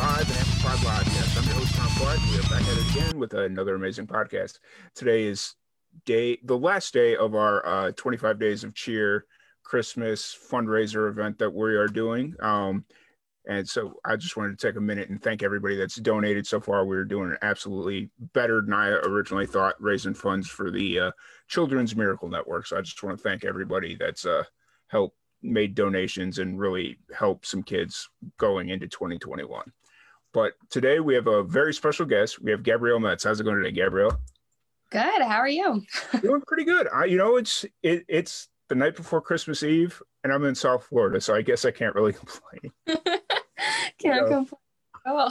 Live and amplified podcast. I'm your host Tom Clark. We are back at it again with another amazing podcast. Today is day the last day of our uh, 25 days of cheer Christmas fundraiser event that we are doing. Um, and so I just wanted to take a minute and thank everybody that's donated so far. We're doing absolutely better than I originally thought, raising funds for the uh, Children's Miracle Network. So I just want to thank everybody that's uh, helped made donations and really helped some kids going into 2021. But today we have a very special guest. We have Gabrielle Metz. How's it going today, Gabrielle? Good. How are you? Doing pretty good. I, you know, it's it, it's the night before Christmas Eve, and I'm in South Florida, so I guess I can't really complain. Can't Yeah. complain. Oh,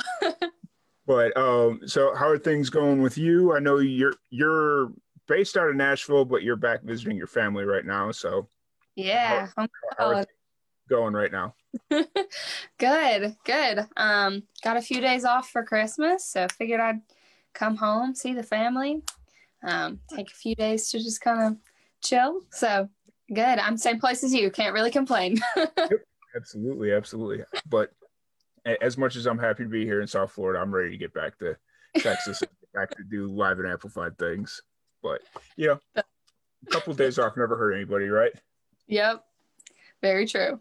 But um, so how are things going with you? I know you're you're based out of Nashville, but you're back visiting your family right now. So yeah. how things going right now? Good. Good. Um, got a few days off for Christmas, so figured I'd come home, see the family, um, take a few days to just kind of chill. So good. I'm same place as you. Can't really complain. Absolutely, absolutely. But as much as I'm happy to be here in South Florida, I'm ready to get back to Texas and back to do live and amplified things. But you know, a couple days off never hurt anybody, right? yep. Very true.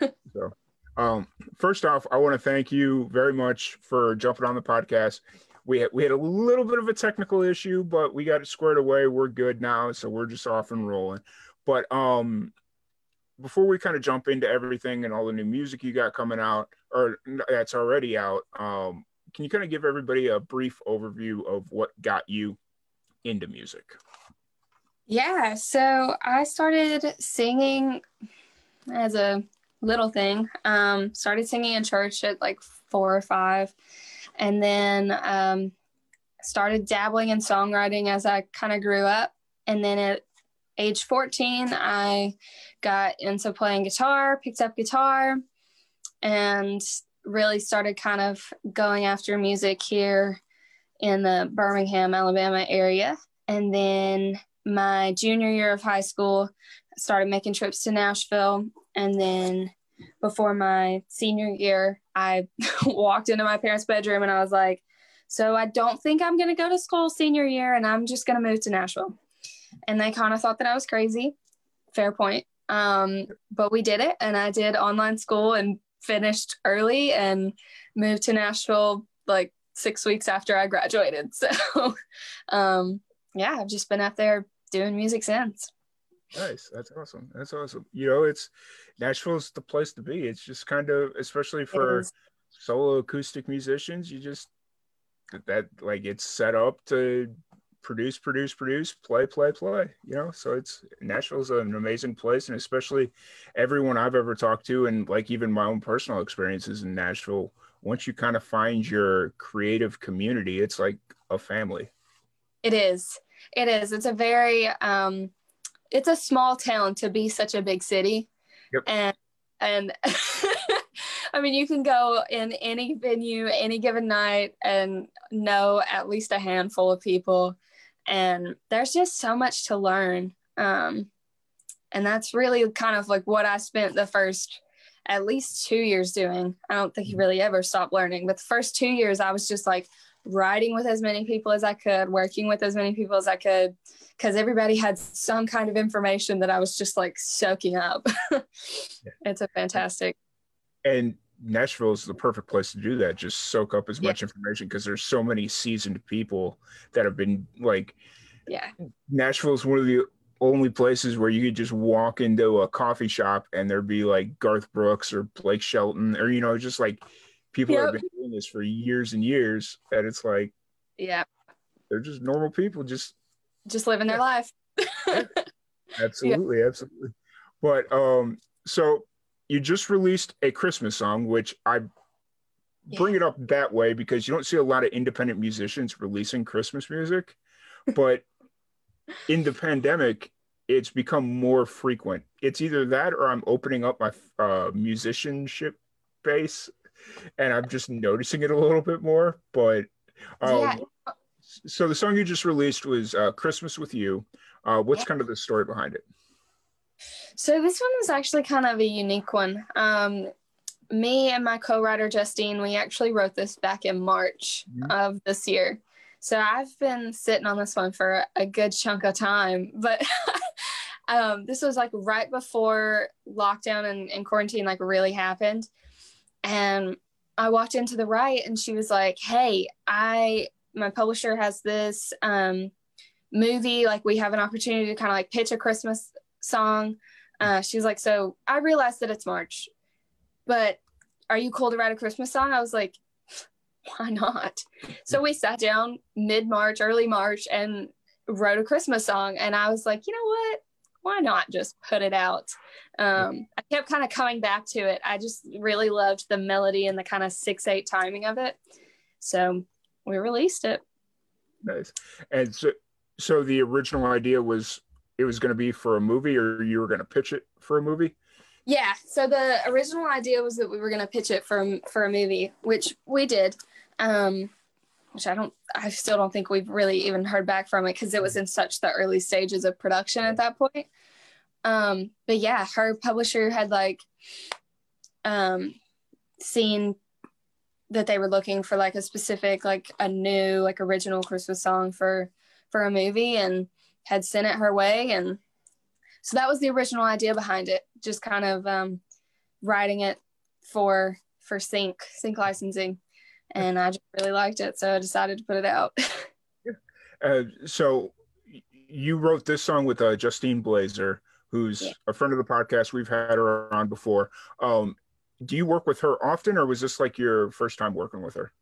So, um, first off, I want to thank you very much for jumping on the podcast. We had, we had a little bit of a technical issue, but we got it squared away. We're good now, so we're just off and rolling. But um, before we kind of jump into everything and all the new music you got coming out, or that's already out, um, can you kind of give everybody a brief overview of what got you into music? Yeah, so I started singing as a little thing. Um, started singing in church at like four or five, and then um, started dabbling in songwriting as I kind of grew up. And then at age 14, I got into playing guitar, picked up guitar, and really started kind of going after music here in the Birmingham, Alabama area. And then my junior year of high school, started making trips to Nashville. And then before my senior year, I walked into my parents' bedroom and I was like, So I don't think I'm going to go to school senior year and I'm just going to move to Nashville. And they kind of thought that I was crazy. Fair point. Um, but we did it and I did online school and finished early and moved to Nashville like six weeks after I graduated. So, um, yeah, I've just been out there doing music since. Nice. That's awesome. That's awesome. You know, it's Nashville's the place to be. It's just kind of, especially for solo acoustic musicians, you just that like it's set up to produce, produce, produce, play, play, play. You know, so it's Nashville's an amazing place, and especially everyone I've ever talked to, and like even my own personal experiences in Nashville. Once you kind of find your creative community, it's like a family. It is. It is. It's a very um it's a small town to be such a big city. Yep. And and I mean you can go in any venue any given night and know at least a handful of people and there's just so much to learn. Um and that's really kind of like what I spent the first at least 2 years doing. I don't think you really ever stopped learning, but the first 2 years I was just like writing with as many people as I could, working with as many people as I could, because everybody had some kind of information that I was just like soaking up. It's a fantastic. and Nashville is the perfect place to do that. Just soak up as Yeah. much information because there's so many seasoned people that have been like Yeah. Nashville is one of the only places where you could just walk into a coffee shop and there'd be like Garth Brooks or Blake Shelton or you know just like people that have been doing this for years and years and it's like Yeah. they're just normal people just Just living their life. absolutely absolutely but um so you just released a Christmas song, which I bring it up that way because you don't see a lot of independent musicians releasing Christmas music, but in the pandemic, it's become more frequent. It's either that or I'm opening up my uh, musicianship base and I'm just noticing it a little bit more. But um, yeah. so the song you just released was uh, Christmas with You. Uh, what's yeah. kind of the story behind it? So this one was actually kind of a unique one. Um, me and my co-writer Justine, we actually wrote this back in March mm-hmm. of this year. So I've been sitting on this one for a good chunk of time, but um, this was like right before lockdown and, and quarantine like really happened. And I walked into the right and she was like, Hey, I, my publisher has this um, movie. Like we have an opportunity to kind of like pitch a Christmas song. Uh, she was like, So I realized that it's March, but are you cool to write a Christmas song? I was like, Why not? So we sat down mid March, early March, and wrote a Christmas song. And I was like, You know what? Why not just put it out? Um, I kept kind of coming back to it. I just really loved the melody and the kind of six eight timing of it. So we released it. Nice. And so, so the original idea was it was going to be for a movie or you were going to pitch it for a movie yeah so the original idea was that we were going to pitch it for for a movie which we did um which i don't i still don't think we've really even heard back from it because it was in such the early stages of production at that point. Um but yeah her publisher had like um seen that they were looking for like a specific like a new like original christmas song for for a movie and had sent it her way. And so that was the original idea behind it just kind of um, writing it for for sync sync licensing and i just really liked it so i decided to put it out uh, so you wrote this song with uh, justine blazer who's yeah. a friend of the podcast we've had her on before um, do you work with her often or was this like your first time working with her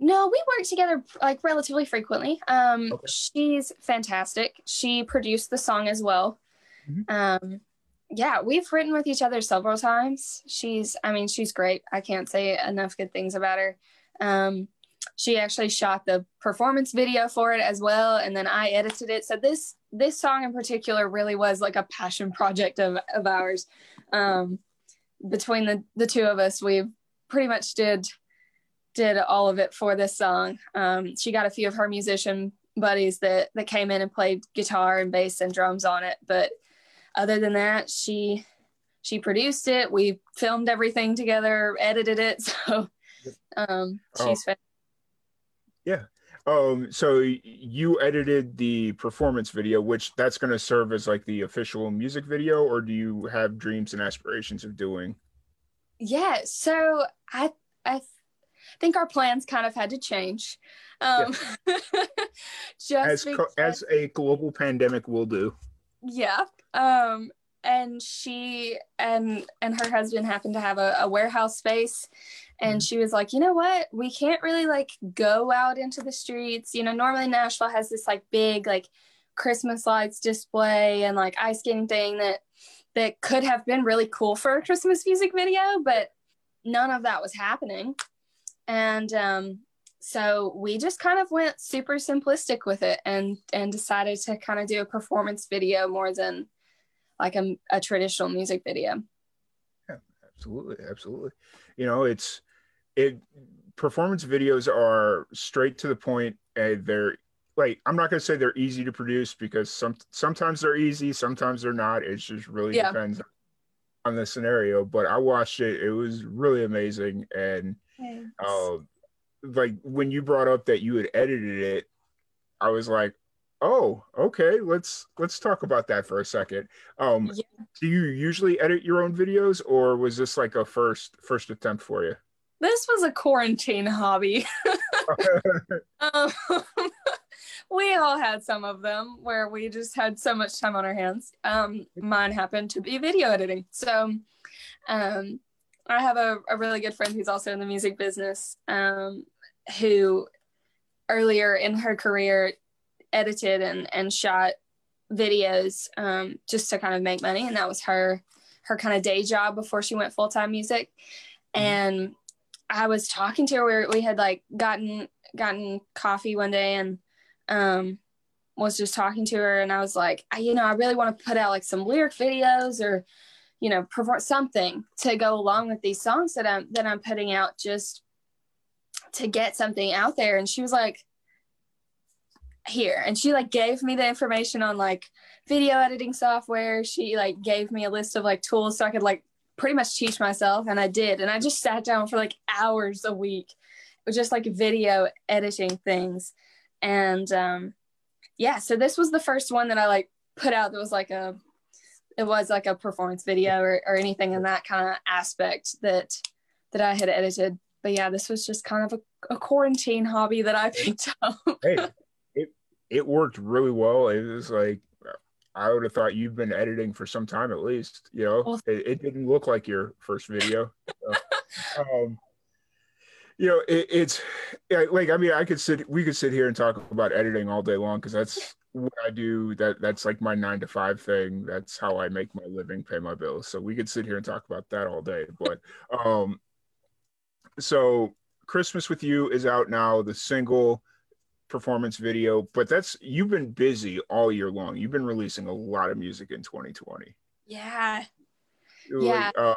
no, we work together like relatively frequently. Um, okay. She's fantastic. She produced the song as well. Mm-hmm. Um, yeah, we've written with each other several times. She's, I mean, she's great. I can't say enough good things about her. Um, she actually shot the performance video for it as well, and then I edited it. So this this song in particular really was like a passion project of of ours. Um, between the the two of us, we pretty much did did all of it for this song. Um, she got a few of her musician buddies that that came in and played guitar and bass and drums on it, but other than that, she she produced it. We filmed everything together, edited it. So um, she's oh. yeah. Um, so you edited the performance video, which that's going to serve as like the official music video, or do you have dreams and aspirations of doing? Yeah. So I I think our plans kind of had to change. Um, yeah. just as, because, as a global pandemic will do. Yeah. Um, and she and and her husband happened to have a, a warehouse space and mm-hmm. she was like you know what we can't really like go out into the streets you know normally nashville has this like big like christmas lights display and like ice skating thing that that could have been really cool for a christmas music video but none of that was happening and um, so we just kind of went super simplistic with it and and decided to kind of do a performance video more than like a, a traditional music video. Yeah absolutely absolutely. You know it's it performance videos are straight to the point and they're like i'm not going to say they're easy to produce because some sometimes they're easy sometimes they're not. It just really yeah. depends on the scenario but i watched it. It was really amazing and uh, like when you brought up that you had edited it, I was like, oh, okay, let's let's talk about that for a second. Um, yeah. do you usually edit your own videos, or was this like a first first attempt for you? This was a quarantine hobby. um, we all had some of them where we just had so much time on our hands. Um, mine happened to be video editing, so um, I have a, a really good friend who's also in the music business, um, who earlier in her career edited and, and shot videos um, just to kind of make money. And that was her her kind of day job before she went full time music, mm-hmm. and I was talking to her. We had like gotten gotten coffee one day and um was just talking to her and I was like, I, you know, I really want to put out like some lyric videos or you know, perform something to go along with these songs that I'm that I'm putting out just to get something out there and she was like here and she like gave me the information on like video editing software she like gave me a list of like tools so i could like pretty much teach myself and I did. And I just sat down for like hours a week with just like video editing things. And um yeah, so this was the first one that I like put out that was like a it was like a performance video or, or anything in that kind of aspect that that I had edited. But yeah, this was just kind of a, a quarantine hobby that I picked up. hey, it it worked really well. It was like I would have thought you've been editing for some time at least. You know, well, it, it, didn't look like your first video. So, um, you know, it, it's like I mean, I could sit, we could sit here and talk about editing all day long because that's what I do. That that's like my nine to five thing. That's how I make my living, pay my bills. So we could sit here and talk about that all day. But um, so Christmas with you is out now. The single performance video, but that's you've been busy all year long. You've been releasing a lot of music in 2020. Yeah. Like, yeah. Uh,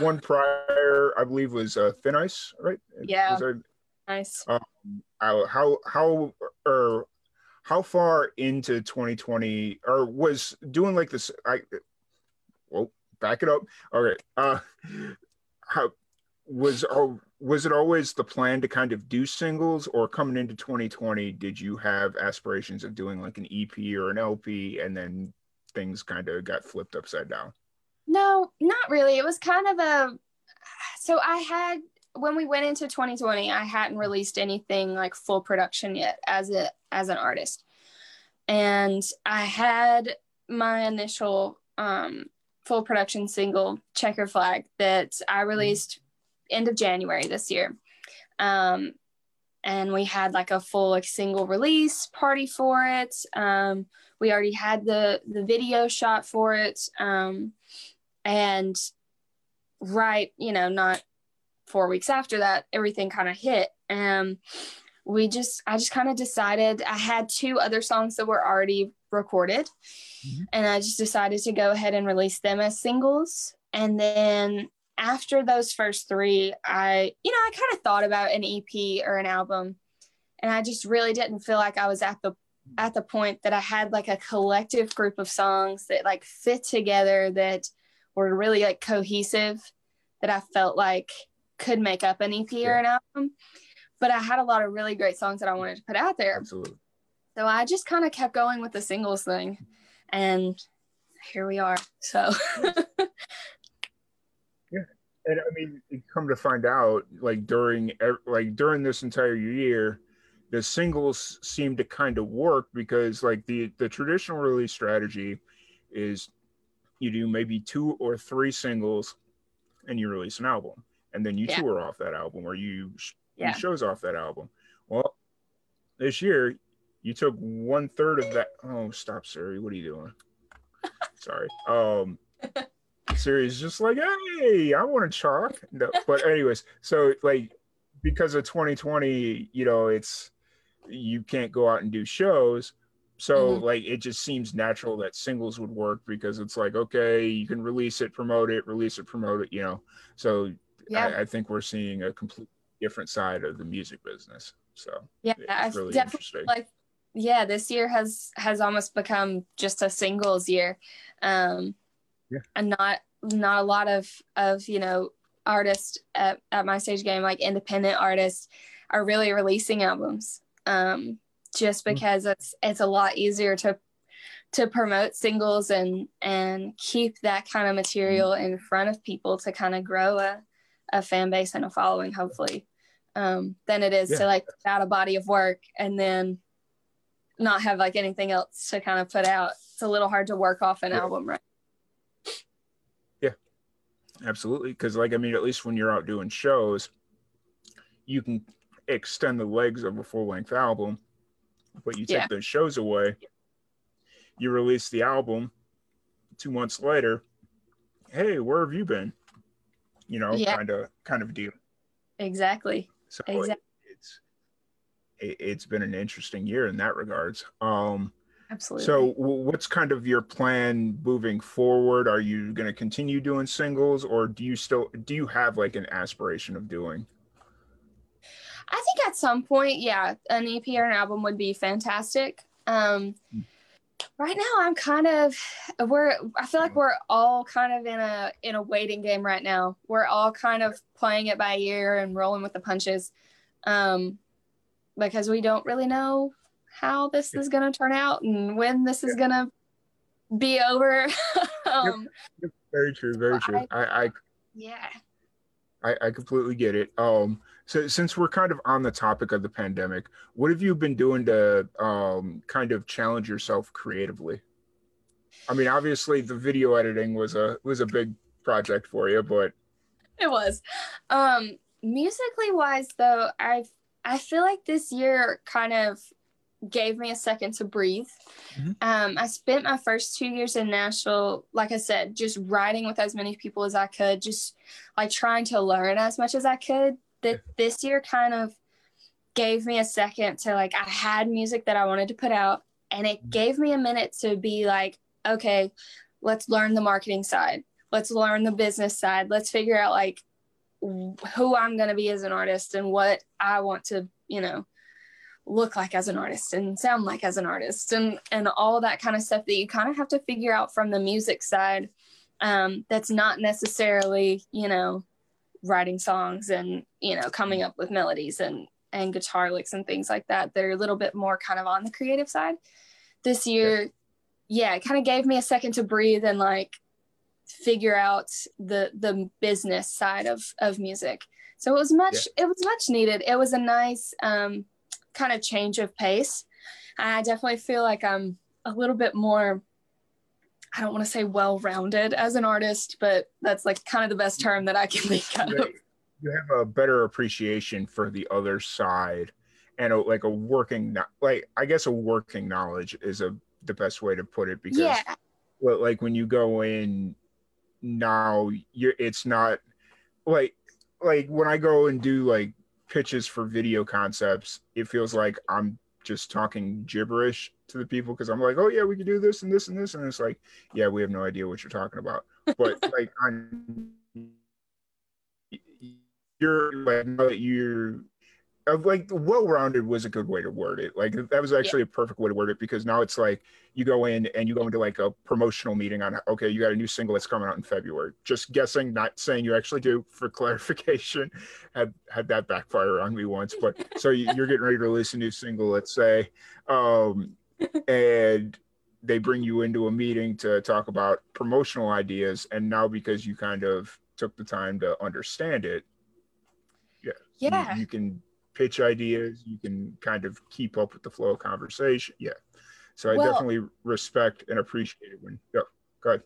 one prior, I believe, was uh, Thin Ice, right? Yeah. nice. Um, how how or how far into 2020 or was doing like this? I well, back it up. Okay. Uh, how was oh was it always the plan to kind of do singles or coming into 2020 did you have aspirations of doing like an ep or an lp and then things kind of got flipped upside down no not really it was kind of a so i had when we went into 2020 i hadn't released anything like full production yet as a as an artist and i had my initial um full production single checker flag that i mm-hmm. released end of January this year. Um, and we had like a full like single release party for it. Um, we already had the the video shot for it. Um, and right, you know, not four weeks after that, everything kind of hit. And we just, I just kind of decided I had two other songs that were already recorded, mm-hmm. and I just decided to go ahead and release them as singles. And then after those first three, I, you know, I kind of thought about an EP or an album, and I just really didn't feel like I was at the at the point that I had like a collective group of songs that like fit together that were really like cohesive that I felt like could make up an EP yeah. or an album. But I had a lot of really great songs that I wanted to put out there. Absolutely. So I just kind of kept going with the singles thing. And here we are. So yeah, and I mean, come to find out, like during like during this entire year, the singles seem to kind of work because like the the traditional release strategy is you do maybe two or three singles and you release an album and then you yeah. tour off that album or you yeah. shows off that album well this year you took one third of that oh stop siri what are you doing sorry um Siri's just like hey i want to chalk no, but anyways so like because of 2020 you know it's you can't go out and do shows so mm-hmm. like it just seems natural that singles would work because it's like okay you can release it promote it release it promote it you know so yeah. I, I think we're seeing a complete different side of the music business so yeah it's really definitely like yeah this year has has almost become just a singles year um yeah. and not not a lot of of you know artists at, at my stage game like independent artists are really releasing albums um just mm. because mm-hmm. it's it's a lot easier to to promote singles and and keep that kind of material mm-hmm. in front of people to kind of grow a, a fan base and a following hopefully um than it is yeah. to like put out a body of work and then not have like anything else to kind of put out it's a little hard to work off an yeah. album right Yeah, Absolutely. Because, like, I mean, at least when you're out doing shows, you can extend the legs of a full length album, but you take yeah. those shows away, you release the album two months later, hey, where have you been? You know, Yeah. kind of kind of deal. Exactly. So Exact- it's it, it's been an interesting year in that regards. Um, Absolutely. so w- what's kind of your plan moving forward? Are you going to continue doing singles, or do you still do you have like an aspiration of doing? I think at some point, yeah, an EP or an album would be fantastic. Um, right now, I'm kind of we're. I feel like we're all kind of in a in a waiting game right now. We're all kind of playing it by ear and rolling with the punches, um, because we don't really know how this is going to turn out and when this is going to be over. um, Very true. Very true. I, I yeah. I, I completely get it. Um, so since we're kind of on the topic of the pandemic, what have you been doing to um, kind of challenge yourself creatively? I mean, obviously the video editing was a was a big project for you, but It was. Um musically wise though, I I feel like this year kind of gave me a second to breathe. Mhm. Um I spent my first 2 years in Nashville like I said, just writing with as many people as I could, just like trying to learn as much as I could. That this year kind of gave me a second to like I had music that I wanted to put out and it gave me a minute to be like okay, let's learn the marketing side. Let's learn the business side. Let's figure out like who I'm going to be as an artist and what I want to, you know, look like as an artist and sound like as an artist and and all that kind of stuff that you kind of have to figure out from the music side um that's not necessarily, you know, writing songs and, you know, coming up with melodies and and guitar licks and things like that. They're a little bit more kind of on the creative side. This year, yeah, it kind of gave me a second to breathe and like figure out the the business side of of music. So it was much it was much needed. It was a nice um kind of change of pace. I definitely feel like I'm a little bit more I don't want to say well-rounded as an artist, but that's like kind of the best term that I can think of. you have a better appreciation for the other side and a, like a working kno- like I guess a working knowledge is a the best way to put it because Yeah, well, like when you go in now you're it's not like like when i go and do like pitches for video concepts it feels like i'm just talking gibberish to the people because i'm like oh yeah we can do this and this and this and it's like yeah we have no idea what you're talking about. But like on you're like now that you're like well-rounded was a good way to word it. Like that was actually a perfect way to word it because now it's like you go in and you go into like a promotional meeting on okay you got a new single that's coming out in february. Just guessing not saying you actually do for clarification had had that backfire on me once. But so you- you're getting ready to release a new single let's say um and they bring you into a meeting to talk about promotional ideas and now because you kind of took the time to understand it yeah you- yeah. you, can pitch ideas you can kind of keep up with the flow of conversation yeah so i Well- definitely respect and appreciate it when yeah go ahead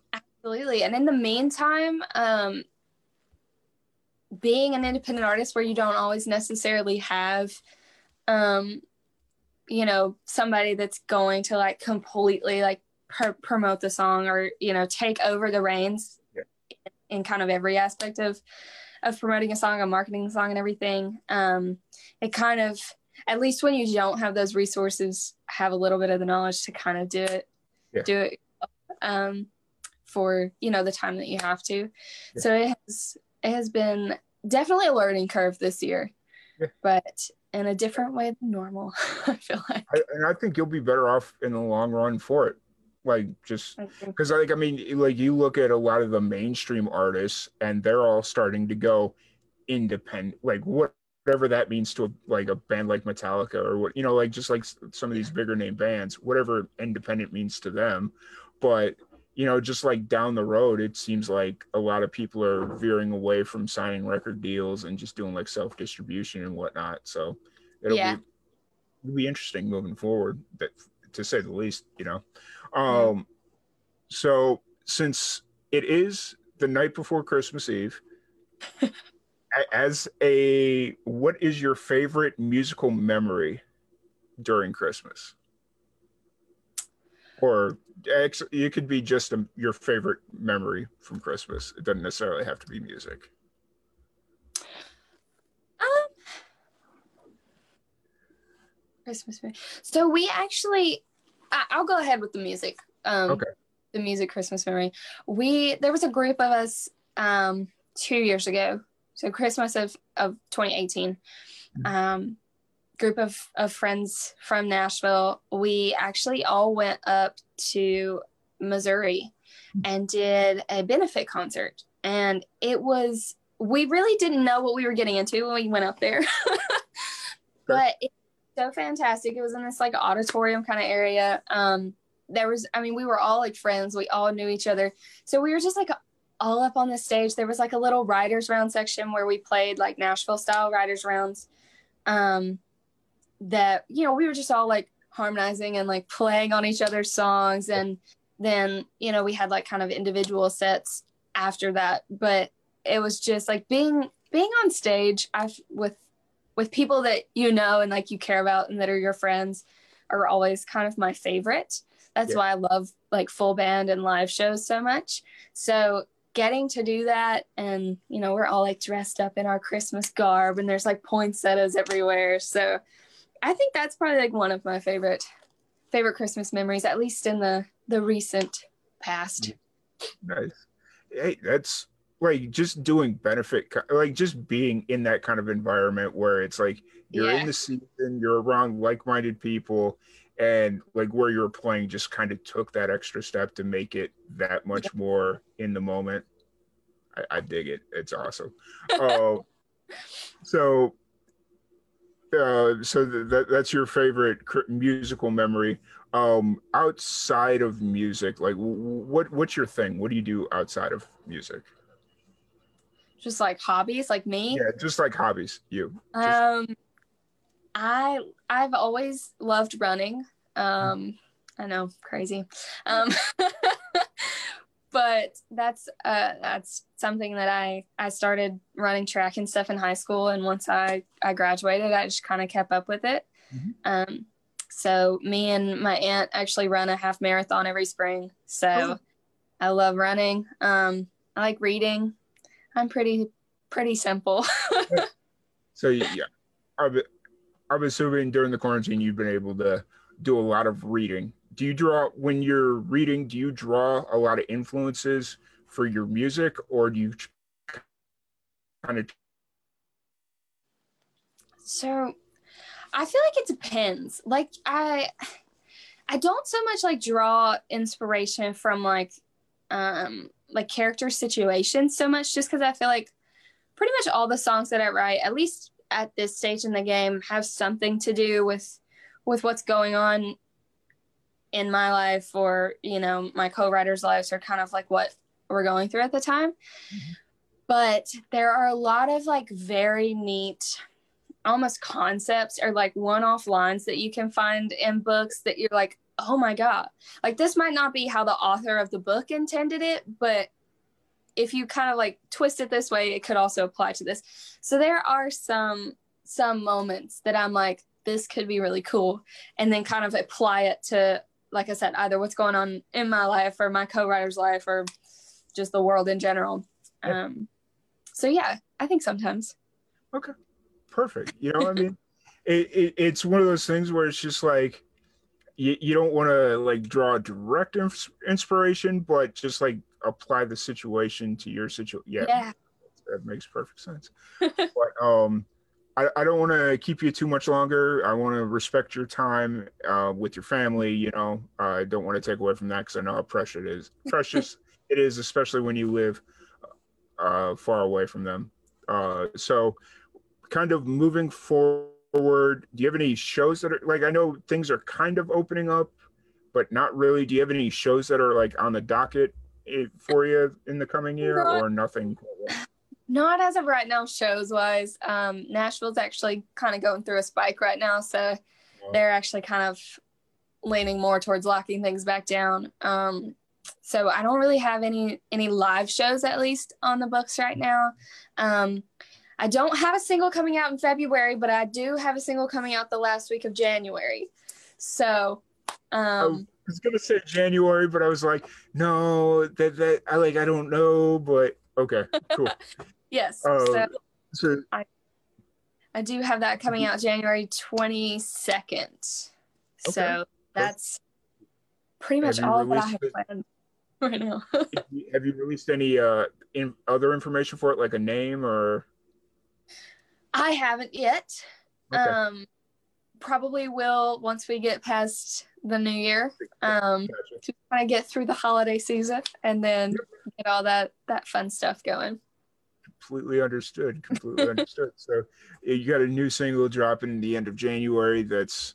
Absolutely. And in the meantime, um, being an independent artist where you don't always necessarily have, um, you know, somebody that's going to like completely like pr- promote the song or, you know, take over the reins Yeah. in kind of every aspect of, of promoting a song and marketing a song and everything. Um, it kind of, at least when you don't have those resources, have a little bit of the knowledge to kind of do it, Yeah. do it. Um, for you know the time that you have to Yeah. so it has it has been definitely a learning curve this year Yeah. but in a different way than normal i feel like I, and i think you'll be better off in the long run for it like just because like i mean like you look at a lot of the mainstream artists and they're all starting to go independent like whatever that means to a, like a band like metallica or what you know like just like some of these bigger name bands whatever independent means to them. But you know just like down the road it seems like a lot of people are veering away from signing record deals and just doing like self distribution and whatnot. So it'll Yeah. be it'll be interesting moving forward but to say the least you know um so since it is the night before christmas eve as a what is your favorite musical memory during christmas or actually, it could be just a, your favorite memory from Christmas. It doesn't necessarily have to be music. Um, Christmas. So we actually, I, will go ahead with the music. Um, okay. The music Christmas memory. We there was a group of us um, two years ago. So Christmas of of 2018. Mm-hmm. Um, group of, of friends from Nashville, we actually all went up to Missouri and did a benefit concert. And it was, we really didn't know what we were getting into when we went up there. but it's so fantastic. It was in this like auditorium kind of area. Um, there was, I mean, we were all like friends. We all knew each other. So we were just like all up on the stage. There was like a little writers round section where we played like Nashville style writers rounds. Um, that you know we were just all like harmonizing and like playing on each other's songs and then you know we had like kind of individual sets after that but it was just like being being on stage I've with with people that you know and like you care about and that are your friends are always kind of my favorite that's yeah. why I love like full band and live shows so much so getting to do that and you know we're all like dressed up in our christmas garb and there's like poinsettias everywhere so I think that's probably like one of my favorite favorite Christmas memories, at least in the the recent past. Nice. Hey, that's like just doing benefit, like just being in that kind of environment where it's like you're yeah. in the season, you're around like-minded people, and like where you're playing just kind of took that extra step to make it that much more in the moment. I, I dig it. It's awesome. uh, so uh, so that that's your favorite musical memory. Um, outside of music, like what what's your thing? What do you do outside of music? Just like hobbies, like me. Yeah, just like hobbies. You. Just... Um, I I've always loved running. Um, I know, crazy. Um, but that's uh, that's something that I I started running track and stuff in high school, and once I I graduated, I just kind of kept up with it. Mm-hmm. Um, so me and my aunt actually run a half marathon every spring. So oh. I love running. Um, I like reading. I'm pretty pretty simple. so yeah, I'm, I'm assuming during the quarantine you've been able to do a lot of reading. Do you draw when you're reading do you draw a lot of influences for your music or do you kind of so i feel like it depends. Like i i don't so much like draw inspiration from like um like character situations so much just because i feel like pretty much all the songs that i write at least at this stage in the game have something to do with with what's going on in my life or you know my co-writers lives are kind of like what we're going through at the time mm-hmm. but there are a lot of like very neat almost concepts or like one-off lines that you can find in books that you're like oh my god like this might not be how the author of the book intended it but if you kind of like twist it this way it could also apply to this so there are some some moments that i'm like this could be really cool and then kind of apply it to like I said, either what's going on in my life or my co-writer's life or just the world in general. Um, so yeah, I think sometimes. Okay, perfect. You know, what I mean, it, it, it's one of those things where it's just like you, you don't want to like draw direct inspiration, but just like apply the situation to your situation. Yeah, yeah, that makes perfect sense. but um, I, I don't want to keep you too much longer. I want to respect your time uh, with your family. You know, I don't want to take away from that because I know how precious it is. Precious it is, especially when you live uh, far away from them. Uh, so, kind of moving forward, do you have any shows that are like? I know things are kind of opening up, but not really. Do you have any shows that are like on the docket eh, for you in the coming year, or nothing? Not as of right now, shows wise. Um, Nashville's actually kind of going through a spike right now, so they're actually kind of leaning more towards locking things back down. Um, so I don't really have any any live shows at least on the books right now. Um, I don't have a single coming out in February, but I do have a single coming out the last week of January. So, um, was gonna say January, but I was like, no, that that I like I don't know, but okay, cool. yes. Uh, so so I do have that coming out January 22nd. Okay. So that's pretty much all that I have planned right now. have you- have you released any uh in other information for it, like a name or I haven't yet. okay. Um, probably will once we get past the new year. Um, Gotcha. to kind of get through the holiday season and then get all that that fun stuff going. completely understood completely understood so you got a new single dropping the end of january that's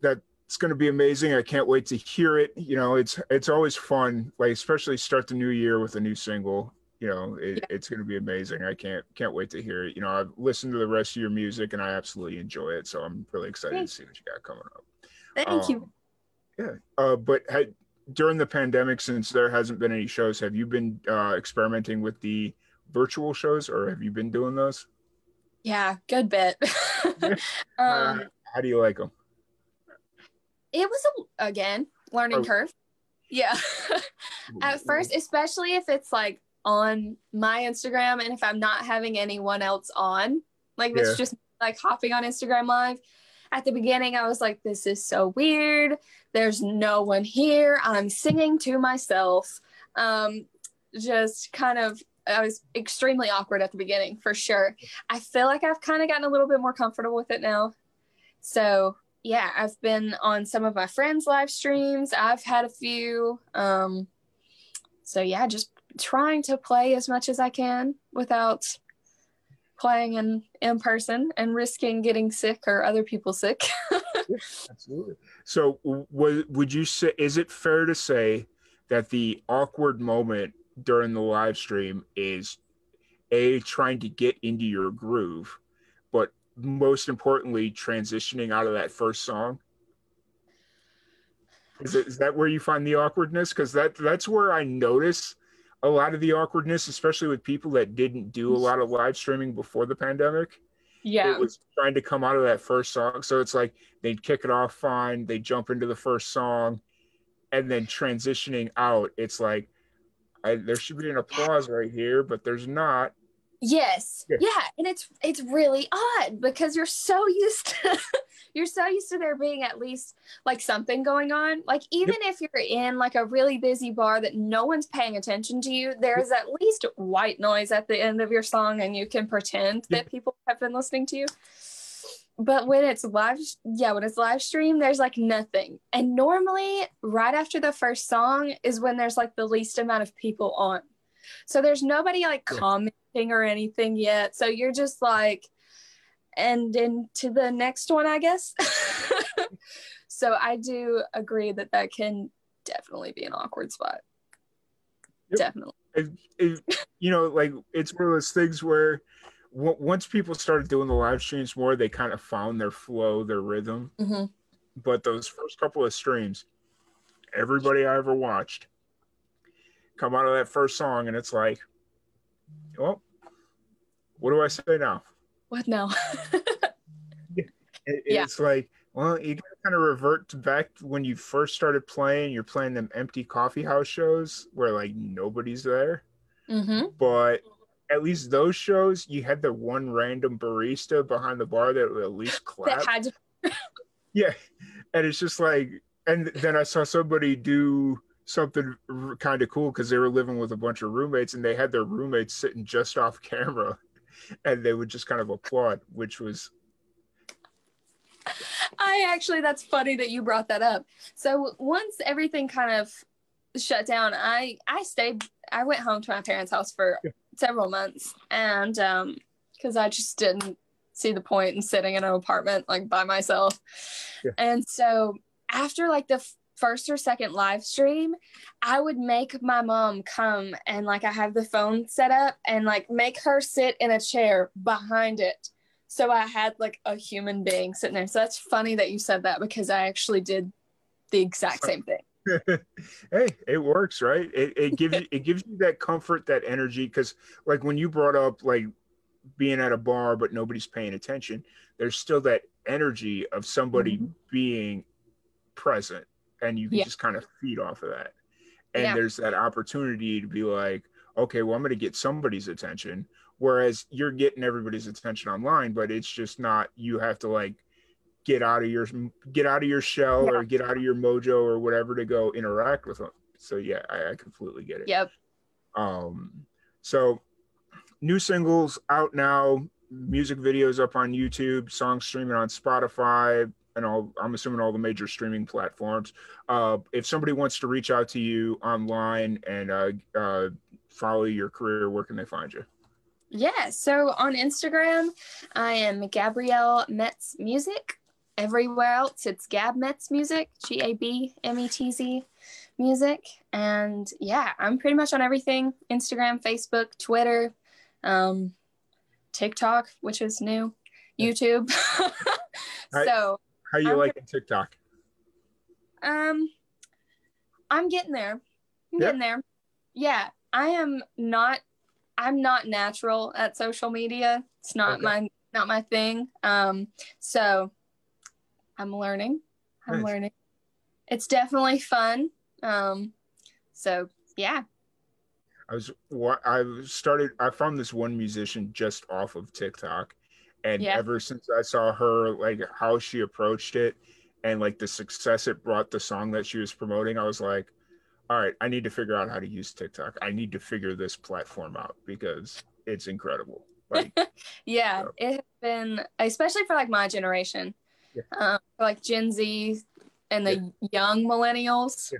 that's going to be amazing i can't wait to hear it you know it's it's always fun like especially start the new year with a new single you know it, it's going to be amazing i can't can't wait to hear it you know i've listened to the rest of your music and i absolutely enjoy it so i'm really excited to see what you got coming up Thank you. Um, yeah uh but had during the pandemic since there hasn't been any shows have you been uh experimenting with the virtual shows or have you been doing those Yeah, good bit. um, Uh, how do you like them it was a, again learning Oh. curve. Yeah. At first, especially if it's like on my Instagram and if I'm not having anyone else on, like Yeah. it's just like hopping on Instagram live. At the beginning, I was like, this is so weird. There's no one here. I'm singing to myself. Um, just kind of, I was extremely awkward at the beginning for sure. I feel like I've kind of gotten a little bit more comfortable with it now. So yeah, I've been on some of my friends' live streams. I've had a few. Um, so yeah, just trying to play as much as I can without playing in in person and risking getting sick or other people sick. absolutely. So w- would you say is it fair to say that the awkward moment during the live stream is a trying to get into your groove but most importantly transitioning out of that first song? Is, it, is that where you find the awkwardness? Because that that's where i notice a lot of the awkwardness especially with people that didn't do a lot of live streaming before the pandemic yeah. it was trying to come out of that first song. So it's like they'd kick it off fine, they jump into the first song, and then transitioning out, it's like I, there should be an applause right here, but there's not. Yes. Yeah. Yeah. And it's it's really odd because you're so used to you're so used to there being at least like something going on. Like even if you're in like a really busy bar that no one's paying attention to you, there's at least white noise at the end of your song and you can pretend Yeah. that people have been listening to you. But when it's live yeah, when it's live stream, there's like nothing. And normally right after the first song is when there's like the least amount of people on. So there's nobody like commenting or anything yet. So you're just like, and into the next one, I guess. so I do agree that that can definitely be an awkward spot. Yep. Definitely. It, it, you know, like it's one of those things where w- once people started doing the live streams more, they kind of found their flow, their rhythm. Mhm. But those first couple of streams, everybody I ever watched come out of that first song, and it's like, well, what do I say now? What now? It- Yeah. It's like, well, you kind of revert to back when you first started playing. You're playing them empty coffee house shows where like nobody's there. mm-hmm. But at least those shows, you had the one random barista behind the bar that would at least clap. Had Yeah, and it's just like, and then I saw somebody do something kind of cool because they were living with a bunch of roommates and they had their roommates sitting just off camera, and they would just kind of applaud, which was I actually, that's funny that you brought that up. So once everything kind of shut down, I I stayed. I went home to my parents' house for Yeah. several months, and um, because I just didn't see the point in sitting in an apartment like by myself. Yeah. And so after like the first or second live stream, I would make my mom come and like I have the phone set up and like make her sit in a chair behind it. So I had like a human being sitting there. So that's funny that you said that because I actually did the exact same thing. hey, it works, right? It, it gives you it gives you that comfort, that energy. Because like when you brought up like being at a bar but nobody's paying attention, there's still that energy of somebody Mhm. being present and you can Yeah. just kind of feed off of that. And Yeah. there's that opportunity to be like, okay, well, I'm going to get somebody's attention. Whereas you're getting everybody's attention online, but it's just not. You have to like get out of your get out of your shell Yeah. or get out of your mojo or whatever to go interact with them. So yeah, I, I completely get it. Yep. Um, so new singles out now, music videos up on YouTube, songs streaming on Spotify, and all. I'm assuming all the major streaming platforms. Uh, if somebody wants to reach out to you online and uh, uh, follow your career, where can they find you? Yeah. So on Instagram, I am Gabrielle Metz Music. Everywhere else, it's Gab Metz Music, G A B M E T Z Music. And yeah, I'm pretty much on everything Instagram, Facebook, Twitter, um, TikTok, which is new, YouTube. So How you I'm- liking TikTok? um, I'm getting there. I'm getting there. Yeah, I am not. I'm not natural at social media. It's not Okay. my not my thing. Um, so I'm learning. I'm Nice. learning. It's definitely fun. Um, so yeah, I was what I started. I found this one musician just off of TikTok, and Yeah. ever since I saw her, like how she approached it, and like the success it brought the song that she was promoting, I was like, all right, I need to figure out how to use TikTok. I need to figure this platform out because it's incredible. Like, yeah, So- it has been especially for like my generation, Yeah. um, for like Gen Z and the young millennials. Yeah.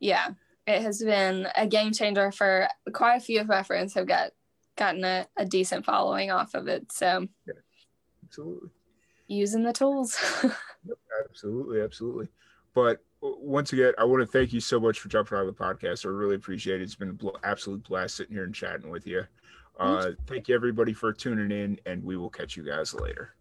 Yeah, it has been a game changer for quite a few of my friends have got gotten a, a decent following off of it. So yeah, absolutely, using the tools. absolutely, absolutely. But once again, I want to thank you so much for jumping on the podcast. I really appreciate it. It's been an bl- absolute blast sitting here and chatting with you. Uh, thank you everybody for tuning in, and we will catch you guys later.